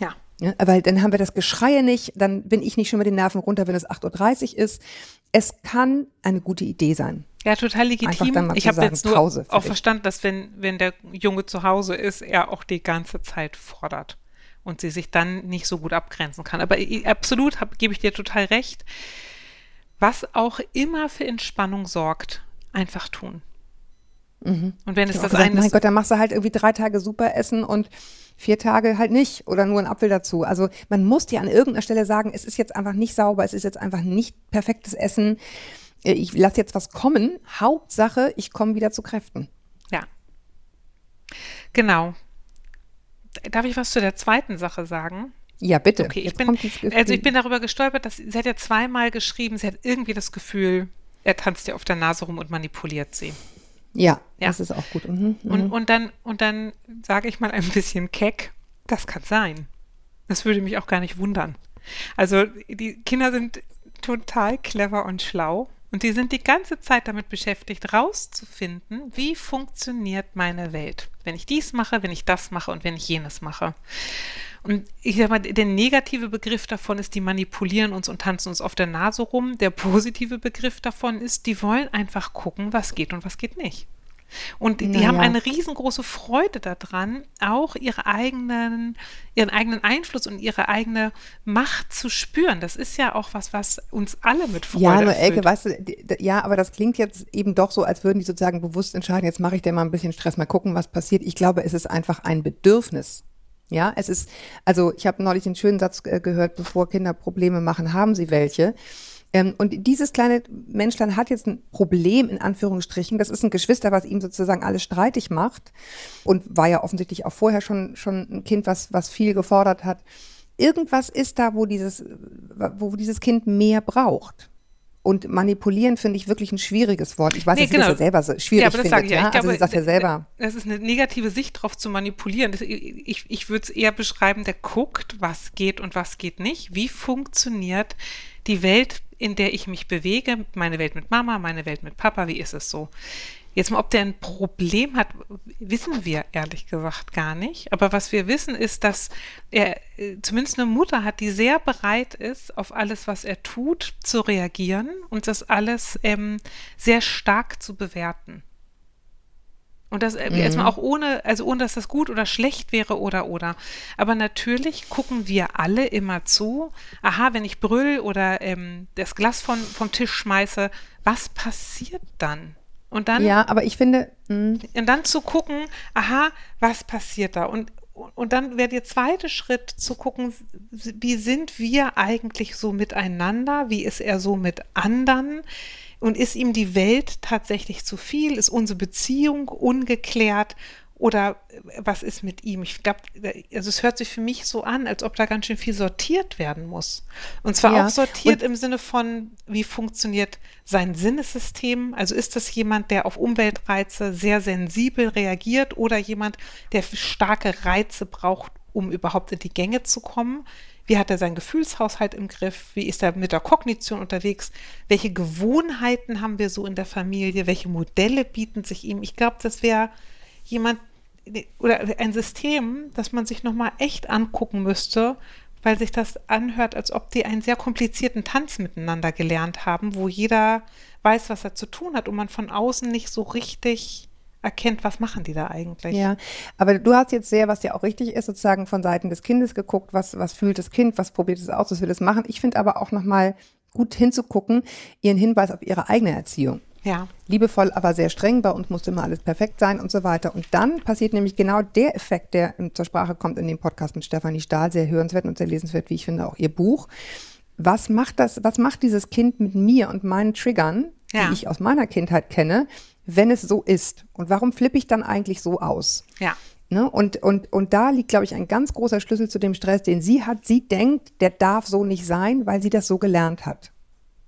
Ja. Ja, weil dann haben wir das Geschreie nicht, dann bin ich nicht schon mit den Nerven runter, wenn es 8.30 Uhr ist. Es kann eine gute Idee sein. Ja, total legitim. Ich habe jetzt nur Pause, auch verstanden, dass wenn, wenn der Junge zu Hause ist, er auch die ganze Zeit fordert und sie sich dann nicht so gut abgrenzen kann. Aber absolut hab- gebe ich dir total recht. Was auch immer für Entspannung sorgt, einfach tun. Und wenn es das eine mein ist, Gott, dann machst du halt irgendwie drei Tage super essen und vier Tage halt nicht oder nur ein Apfel dazu. Also man muss dir an irgendeiner Stelle sagen, es ist jetzt einfach nicht sauber, es ist jetzt einfach nicht perfektes Essen. Äh, Ich lasse jetzt was kommen. Hauptsache, ich komme wieder zu Kräften. ja. Genau. Darf ich was zu der zweiten Sache sagen? Ja, bitte. Okay, ich bin, also ich bin darüber gestolpert, dass sie hat ja zweimal geschrieben, sie hat irgendwie das Gefühl, er tanzt ihr auf der Nase rum und manipuliert sie. ja, Ja. das ist auch gut. Mhm. Und, und dann, und dann sage ich mal ein bisschen keck, das kann sein. Das würde mich auch gar nicht wundern. Also die Kinder sind total clever und schlau und die sind die ganze Zeit damit beschäftigt, rauszufinden, wie funktioniert meine Welt, wenn ich dies mache, wenn ich das mache und wenn ich jenes mache. Und ich sag mal, der negative Begriff davon ist, die manipulieren uns und tanzen uns auf der Nase rum. Der positive Begriff davon ist, die wollen einfach gucken, was geht und was geht nicht. Und die, die Naja. haben eine riesengroße Freude daran, auch ihre eigenen, ihren eigenen Einfluss und ihre eigene Macht zu spüren. Das ist ja auch was, was uns alle mit Freude Ja, nur. Elke, weißt du, ja, aber das klingt jetzt eben doch so, als würden die sozusagen bewusst entscheiden, jetzt mache ich dir mal ein bisschen Stress, mal gucken, was passiert. Ich glaube, es ist einfach ein Bedürfnis. Ja, es ist, also ich habe neulich den schönen Satz äh, gehört, bevor Kinder Probleme machen, haben sie welche. Ähm, und dieses kleine Menschlein hat jetzt ein Problem, in Anführungsstrichen. Das ist ein Geschwister, was ihm sozusagen alles streitig macht. Und war ja offensichtlich auch vorher schon, schon ein Kind, was, was viel gefordert hat. Irgendwas ist da, wo dieses, wo dieses Kind mehr braucht. Und manipulieren finde ich wirklich ein schwieriges Wort. Ich weiß, Nee, dass sie das ja selber so schwierig Ja, aber das findet. ich ja. Ja, Ich glaube, also sagt ja selber. Das ist eine negative Sicht darauf zu manipulieren. Das, ich ich würde es eher beschreiben, der guckt, was geht und was geht nicht. Wie funktioniert die Welt, in der ich mich bewege? Meine Welt mit Mama, meine Welt mit Papa, wie ist es so? Jetzt mal, ob der ein Problem hat, wissen wir ehrlich gesagt gar nicht. Aber was wir wissen, ist, dass er äh, zumindest eine Mutter hat, die sehr bereit ist, auf alles, was er tut, zu reagieren und das alles ähm, sehr stark zu bewerten. Und das äh, erstmal auch ohne, also ohne, dass das gut oder schlecht wäre oder oder. Aber natürlich gucken wir alle immer zu. Aha, wenn ich brüll oder ähm, das Glas von, vom Tisch schmeiße, was passiert dann? Und dann Ja, aber ich finde, mh, und dann zu gucken, aha, was passiert da? Und, und dann wäre der zweite Schritt zu gucken, wie sind wir eigentlich so miteinander? Wie ist er so mit anderen? Und ist ihm die Welt tatsächlich zu viel? Ist unsere Beziehung ungeklärt? Oder was ist mit ihm? Ich glaube, also es hört sich für mich so an, als ob da ganz schön viel sortiert werden muss. Und zwar Ja, auch sortiert und- im Sinne von, wie funktioniert sein Sinnessystem? Also ist das jemand, der auf Umweltreize sehr sensibel reagiert oder jemand, der starke Reize braucht, um überhaupt in die Gänge zu kommen? Wie hat er seinen Gefühlshaushalt im Griff? Wie ist er mit der Kognition unterwegs? Welche Gewohnheiten haben wir so in der Familie? Welche Modelle bieten sich ihm? Ich glaube, das wäre jemand oder ein System, das man sich nochmal echt angucken müsste, weil sich das anhört, als ob die einen sehr komplizierten Tanz miteinander gelernt haben, wo jeder weiß, was er zu tun hat und man von außen nicht so richtig erkennt, was machen die da eigentlich. Ja, aber du hast jetzt sehr, was ja auch richtig ist, sozusagen von Seiten des Kindes geguckt, was, was fühlt das Kind, was probiert es aus, was will es machen. Ich finde aber auch nochmal gut hinzugucken, ihren Hinweis auf ihre eigene Erziehung. Ja. Liebevoll, aber sehr streng. Bei uns musste immer alles perfekt sein und so weiter. Und dann passiert nämlich genau der Effekt, der zur Sprache kommt in dem Podcast mit Stefanie Stahl, sehr hörenswert und sehr lesenswert, wie ich finde, auch ihr Buch. Was macht das, was macht dieses Kind mit mir und meinen Triggern, Ja. die ich aus meiner Kindheit kenne, wenn es so ist? Und warum flippe ich dann eigentlich so aus? Ja. Ne? Und, und, und da liegt, glaube ich, ein ganz großer Schlüssel zu dem Stress, den sie hat. Sie denkt, der darf so nicht sein, weil sie das so gelernt hat.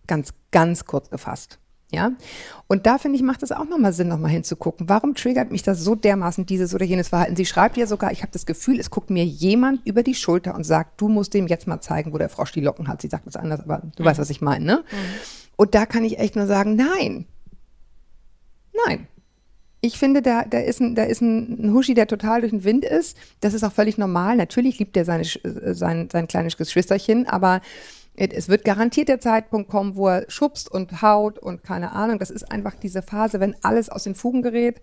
Ganz, ganz kurz gefasst. Ja. Und da finde ich, macht es auch nochmal Sinn, nochmal hinzugucken. Warum triggert mich das so dermaßen dieses oder jenes Verhalten? Sie schreibt ja sogar, ich habe das Gefühl, es guckt mir jemand über die Schulter und sagt, du musst dem jetzt mal zeigen, wo der Frosch die Locken hat. Sie sagt das anders, aber du weißt, was ich meine, ne? Und da kann ich echt nur sagen, nein. Nein. Ich finde, da, da ist, ein, da ist ein, ein Huschi, der total durch den Wind ist. Das ist auch völlig normal. Natürlich liebt er seine, äh, sein, sein kleines Geschwisterchen, aber es- es wird garantiert der Zeitpunkt kommen, wo er schubst und haut und keine Ahnung. Das ist einfach diese Phase, wenn alles aus den Fugen gerät.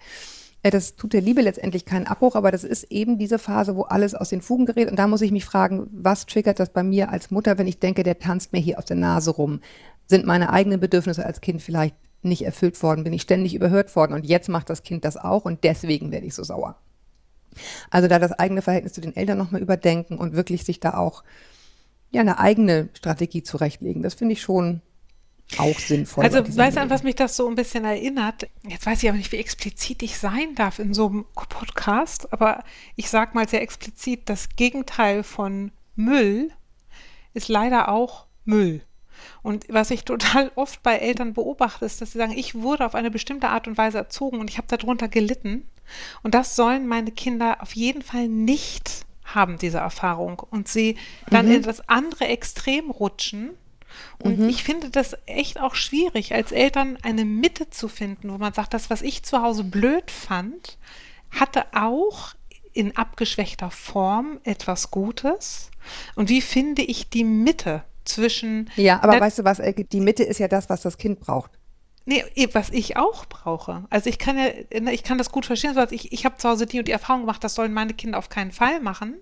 Äh, Das tut der Liebe letztendlich keinen Abbruch, aber das ist eben diese Phase, wo alles aus den Fugen gerät. Und da muss ich mich fragen, was triggert das bei mir als Mutter, wenn ich denke, der tanzt mir hier auf der Nase rum? Sind meine eigenen Bedürfnisse als Kind vielleicht nicht erfüllt worden? Bin ich ständig überhört worden? Und jetzt macht das Kind das auch und deswegen werde ich so sauer. Also da das eigene Verhältnis zu den Eltern nochmal überdenken und wirklich sich da auch ja eine eigene Strategie zurechtlegen. Das finde ich schon auch sinnvoll. Also weißt du, an was mich das so ein bisschen erinnert? Jetzt weiß ich aber nicht, wie explizit ich sein darf in so einem Podcast, aber ich sage mal sehr explizit, das Gegenteil von Müll ist leider auch Müll. Und was ich total oft bei Eltern beobachte, ist, dass sie sagen, ich wurde auf eine bestimmte Art und Weise erzogen und ich habe darunter gelitten. Und das sollen meine Kinder auf jeden Fall nicht haben, diese Erfahrung. Und sie dann in das andere Extrem rutschen. Und ich finde das echt auch schwierig, als Eltern eine Mitte zu finden, wo man sagt, das, was ich zu Hause blöd fand, hatte auch in abgeschwächter Form etwas Gutes. Und wie finde ich die Mitte zwischen Ja, aber weißt du was, die Mitte ist ja das, was das Kind braucht. Nee, eh, was ich auch brauche. Also ich kann ja, ne, ich kann das gut verstehen. Also ich, ich habe zu Hause die und die Erfahrung gemacht, das sollen meine Kinder auf keinen Fall machen.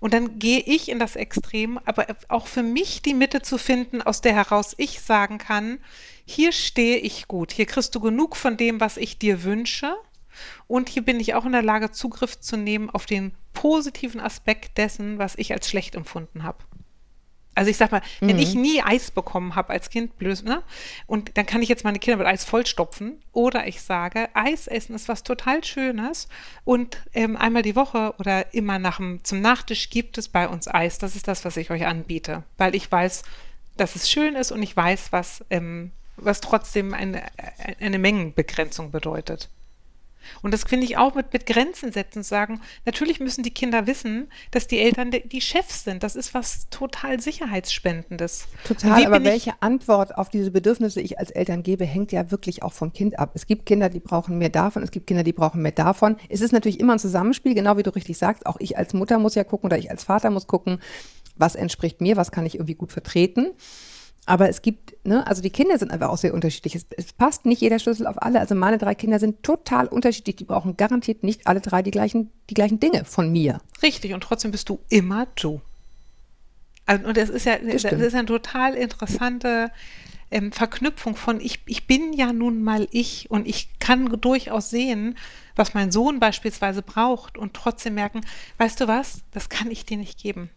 Und dann gehe ich in das Extrem, aber auch für mich die Mitte zu finden, aus der heraus ich sagen kann, hier stehe ich gut, hier kriegst du genug von dem, was ich dir wünsche. Und hier bin ich auch in der Lage, Zugriff zu nehmen auf den positiven Aspekt dessen, was ich als schlecht empfunden habe. Also ich sag mal, wenn ich nie Eis bekommen habe als Kind, blöd, ne? Und dann kann ich jetzt meine Kinder mit Eis vollstopfen. Oder ich sage, Eis essen ist was total Schönes. Und ähm, einmal die Woche oder immer nach dem, zum Nachtisch gibt es bei uns Eis. Das ist das, was ich euch anbiete. Weil ich weiß, dass es schön ist und ich weiß, was, ähm, was trotzdem eine, eine Mengenbegrenzung bedeutet. Und das finde ich auch mit, mit Grenzen setzen, sagen, natürlich müssen die Kinder wissen, dass die Eltern die, die Chefs sind. Das ist was total Sicherheitsspendendes. Total, aber welche Antwort auf diese Bedürfnisse ich als Eltern gebe, hängt ja wirklich auch vom Kind ab. Es gibt Kinder, die brauchen mehr davon, es gibt Kinder, die brauchen mehr davon. Es ist natürlich immer ein Zusammenspiel, genau wie du richtig sagst. Auch ich als Mutter muss ja gucken oder ich als Vater muss gucken, was entspricht mir, was kann ich irgendwie gut vertreten. Aber es gibt, ne, also die Kinder sind einfach auch sehr unterschiedlich. Es, es passt nicht jeder Schlüssel auf alle. Also meine drei Kinder sind total unterschiedlich. Die brauchen garantiert nicht alle drei die gleichen, die gleichen Dinge von mir. Richtig, und trotzdem bist du immer du. Also, und das ist ja, das stimmt. ist eine total interessante ähm, Verknüpfung von ich, ich bin ja nun mal ich und ich kann durchaus sehen, was mein Sohn beispielsweise braucht und trotzdem merken, weißt du was, das kann ich dir nicht geben.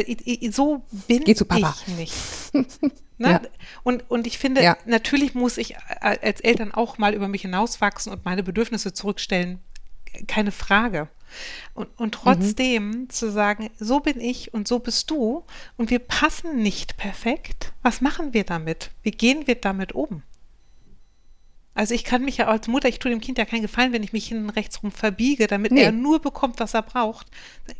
Äh, So bin Geh zu Papa. ich nicht. [LAUGHS] Ne? Ja. Und, und ich finde, Ja. natürlich muss ich a- als Eltern auch mal über mich hinauswachsen und meine Bedürfnisse zurückstellen. Keine Frage. Und, und trotzdem zu sagen, so bin ich und so bist du und wir passen nicht perfekt. Was machen wir damit? Wie gehen wir damit um? Also ich kann mich ja als Mutter, ich tue dem Kind ja keinen Gefallen, wenn ich mich hinten rechts rum verbiege, damit Nee. er nur bekommt, was er braucht.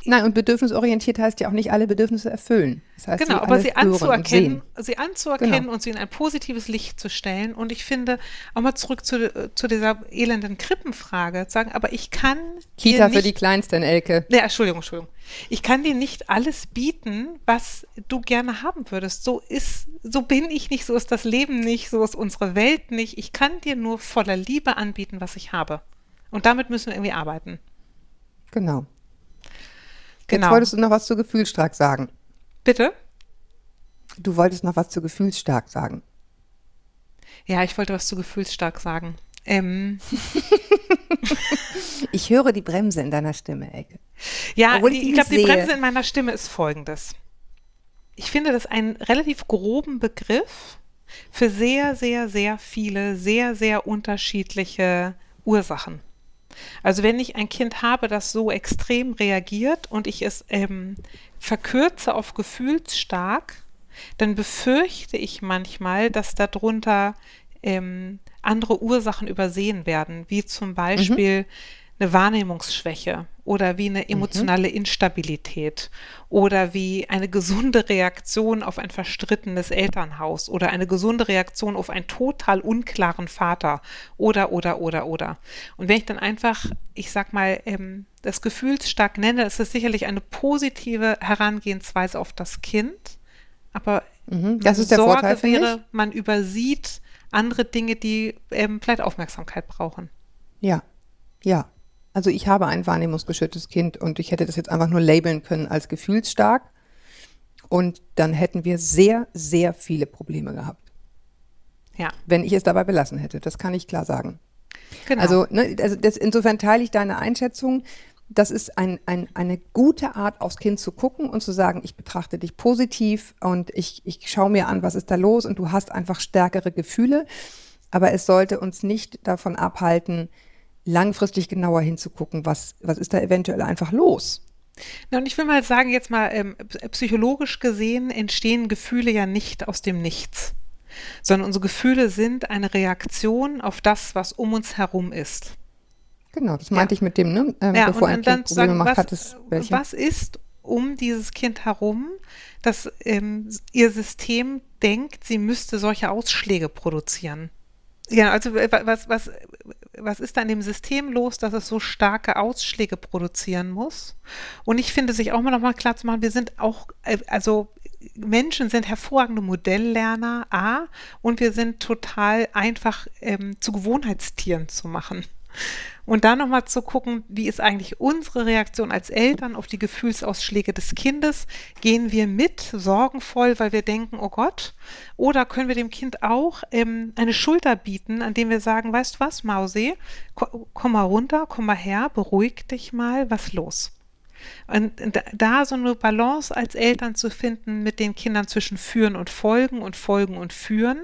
Nein, und bedürfnisorientiert heißt ja auch nicht alle Bedürfnisse erfüllen. Das heißt, Genau, sie aber sie anzuerkennen, sie anzuerkennen Genau. und sie in ein positives Licht zu stellen. Und ich finde, auch mal zurück zu, zu dieser elenden Krippenfrage, zu sagen, aber ich kann Kita dir für die nicht, Kleinsten, Elke. Nee, Entschuldigung, Entschuldigung. Ich kann dir nicht alles bieten, was du gerne haben würdest. So ist, so bin ich nicht, so ist das Leben nicht, so ist unsere Welt nicht. Ich kann dir nur voller Liebe anbieten, was ich habe. Und damit müssen wir irgendwie arbeiten. Genau. Genau. Jetzt wolltest du noch was zu gefühlsstark sagen. Bitte? Du wolltest noch was zu gefühlsstark sagen. Ja, ich wollte was zu gefühlsstark sagen. Ähm, [LAUGHS] Ich höre die Bremse in deiner Stimme, Elke. Ja, Obwohl ich ich glaube, die. Bremse in meiner Stimme ist folgendes. Ich finde das einen relativ groben Begriff für sehr, sehr, sehr viele, sehr, sehr unterschiedliche Ursachen. Also wenn ich ein Kind habe, das so extrem reagiert und ich es ähm, verkürze auf gefühlsstark, dann befürchte ich manchmal, dass darunter ähm, andere Ursachen übersehen werden, wie zum Beispiel eine Wahrnehmungsschwäche oder wie eine emotionale Instabilität oder wie eine gesunde Reaktion auf ein verstrittenes Elternhaus oder eine gesunde Reaktion auf einen total unklaren Vater oder, oder, oder, oder. Und wenn ich dann einfach, ich sag mal, ähm, das gefühlsstark nenne, ist es sicherlich eine positive Herangehensweise auf das Kind, aber Mhm, das ist der Sorge Vorteil, wäre, man übersieht andere Dinge, die ähm, vielleicht Aufmerksamkeit brauchen. Ja, ja. Also ich habe ein wahrnehmungsgeschütztes Kind und ich hätte das jetzt einfach nur labeln können als gefühlsstark. Und dann hätten wir sehr, sehr viele Probleme gehabt, Ja, wenn ich es dabei belassen hätte. Das kann ich klar sagen. genau. Also, ne, also das, insofern teile ich deine Einschätzung. Das ist ein, ein, eine gute Art, aufs Kind zu gucken und zu sagen, ich betrachte dich positiv und ich, ich schaue mir an, was ist da los und du hast einfach stärkere Gefühle. Aber es sollte uns nicht davon abhalten, langfristig genauer hinzugucken, was, was ist da eventuell einfach los. Na, und ich will mal sagen, jetzt mal ähm, psychologisch gesehen entstehen Gefühle ja nicht aus dem Nichts, sondern unsere Gefühle sind eine Reaktion auf das, was um uns herum ist. Genau, das meinte ich mit dem, ne? Ähm, Ja, bevor und ein dann Kind zu Probleme sagen, macht, was, hat es welche. was ist um dieses Kind herum, dass ähm, ihr System denkt, sie müsste solche Ausschläge produzieren. Ja, also äh, wa- was, was, was ist da in dem System los, dass es so starke Ausschläge produzieren muss? Und ich finde, sich auch mal nochmal klar zu machen, wir sind auch, äh, also Menschen sind hervorragende Modelllerner, A, und wir sind total einfach ähm, zu Gewohnheitstieren zu machen. Und dann nochmal zu gucken, wie ist eigentlich unsere Reaktion als Eltern auf die Gefühlsausschläge des Kindes? Gehen wir mit, sorgenvoll, weil wir denken, oh Gott? Oder können wir dem Kind auch ähm, eine Schulter bieten, an dem wir sagen, weißt du was, Mausi, ko komm mal runter, komm mal her, beruhig dich mal, was los? Und da- da so eine Balance als Eltern zu finden mit den Kindern zwischen führen und folgen und folgen und führen,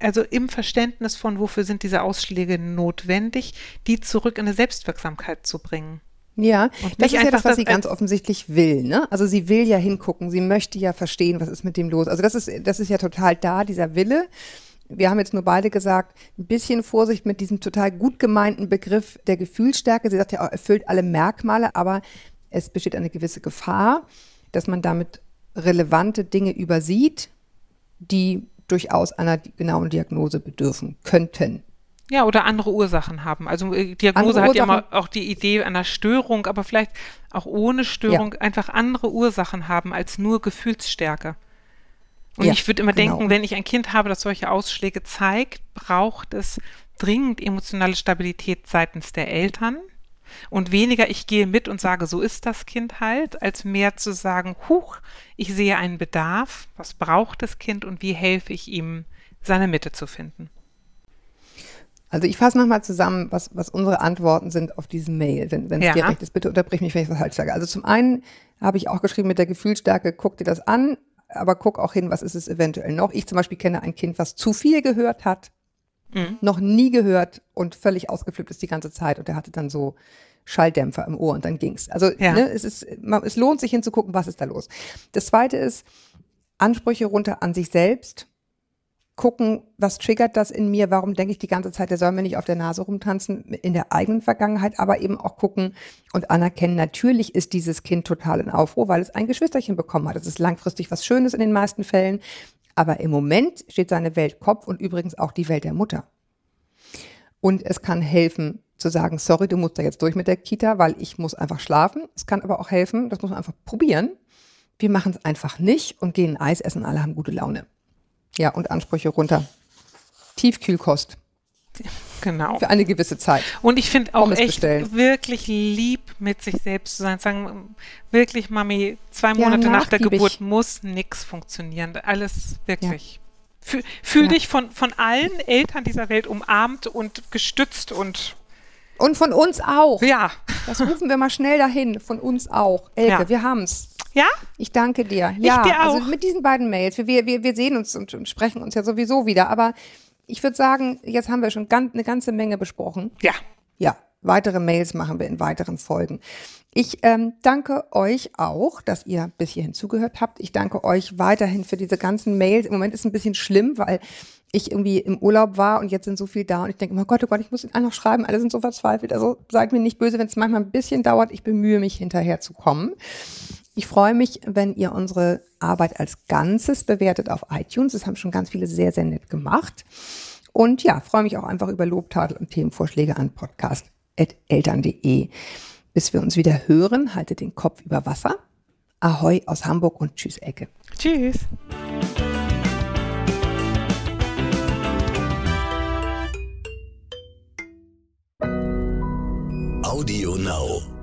also im Verständnis von, wofür sind diese Ausschläge notwendig, die zurück in eine Selbstwirksamkeit zu bringen. Ja, Und das ist ja das, was sie ganz offensichtlich will. Ne? Also sie will ja hingucken, sie möchte ja verstehen, was ist mit dem los. Also das ist, das ist ja total da, dieser Wille. Wir haben jetzt nur beide gesagt, ein bisschen Vorsicht mit diesem total gut gemeinten Begriff der Gefühlsstärke. Sie sagt ja, erfüllt alle Merkmale, aber es besteht eine gewisse Gefahr, dass man damit relevante Dinge übersieht, die durchaus einer genauen Diagnose bedürfen könnten. Ja, oder andere Ursachen haben. Also äh, Diagnose Andere hat ja immer Ursachen. auch die Idee einer Störung, aber vielleicht auch ohne Störung einfach andere Ursachen haben als nur Gefühlsstärke. Und Ja, ich würde immer genau. denken, wenn ich ein Kind habe, das solche Ausschläge zeigt, braucht es dringend emotionale Stabilität seitens der Eltern und weniger ich gehe mit und sage, so ist das Kind halt, als mehr zu sagen, huch, ich sehe einen Bedarf, was braucht das Kind und wie helfe ich ihm, seine Mitte zu finden. Also ich fasse nochmal zusammen, was, was unsere Antworten sind auf diesen Mail, wenn es Ja. dir recht ist. Bitte unterbrich mich, wenn ich was falsch sage. Also zum einen habe ich auch geschrieben mit der Gefühlsstärke, guck dir das an, aber guck auch hin, was ist es eventuell noch. Ich zum Beispiel kenne ein Kind, was zu viel gehört hat, Mhm. noch nie gehört und völlig ausgeflippt ist die ganze Zeit und der hatte dann so Schalldämpfer im Ohr und dann ging's. Also Ja. ne, es, ist, man, es lohnt sich hinzugucken, was ist da los. Das zweite ist Ansprüche runter an sich selbst gucken, was triggert das in mir, warum denke ich die ganze Zeit, der soll mir nicht auf der Nase rumtanzen in der eigenen Vergangenheit, aber eben auch gucken und anerkennen, natürlich ist dieses Kind total in Aufruhr, weil es ein Geschwisterchen bekommen hat. Das ist langfristig was Schönes in den meisten Fällen, aber im Moment steht seine Welt Kopf und übrigens auch die Welt der Mutter. Und es kann helfen, zu sagen, sorry, du musst da jetzt durch mit der Kita, weil ich muss einfach schlafen. Es kann aber auch helfen, das muss man einfach probieren. Wir machen es einfach nicht und gehen Eis essen, alle haben gute Laune. Ja, und Ansprüche runter. Tiefkühlkost. Genau. Für eine gewisse Zeit. Und ich finde auch Pommes echt bestellen. wirklich lieb mit sich selbst zu sein. Sagen, wirklich, Mami, zwei Ja, Monate nach der. Geburt muss nichts funktionieren. Alles wirklich. Fühl, fühl Ja. dich von, von allen Eltern dieser Welt umarmt und gestützt und Und von uns auch. ja. Das rufen wir mal schnell dahin. Von uns auch. Elke, Ja. wir haben's. Ja? Ich danke dir. Ja, dir also auch. mit diesen beiden Mails. Wir, wir, wir sehen uns und, und sprechen uns ja sowieso wieder. Aber ich würde sagen, jetzt haben wir schon ganz, eine ganze Menge besprochen. Ja. Ja, weitere Mails machen wir in weiteren Folgen. Ich ähm, danke euch auch, dass ihr bis hierhin zugehört habt. Ich danke euch weiterhin für diese ganzen Mails. Im Moment ist es ein bisschen schlimm, weil ich irgendwie im Urlaub war und jetzt sind so viel da und ich denke, oh Gott, oh Gott, ich muss den noch schreiben. Alle sind so verzweifelt. Also seid mir nicht böse, wenn es manchmal ein bisschen dauert. Ich bemühe mich hinterher zu kommen. Ich freue mich, wenn ihr unsere Arbeit als Ganzes bewertet auf iTunes. Das haben schon ganz viele sehr, sehr nett gemacht. Und ja, freue mich auch einfach über Lobtadel und Themenvorschläge an podcast.eltern.de. Bis wir uns wieder hören, haltet den Kopf über Wasser. Ahoi aus Hamburg und tschüss, Ecke. Tschüss. Audio Now.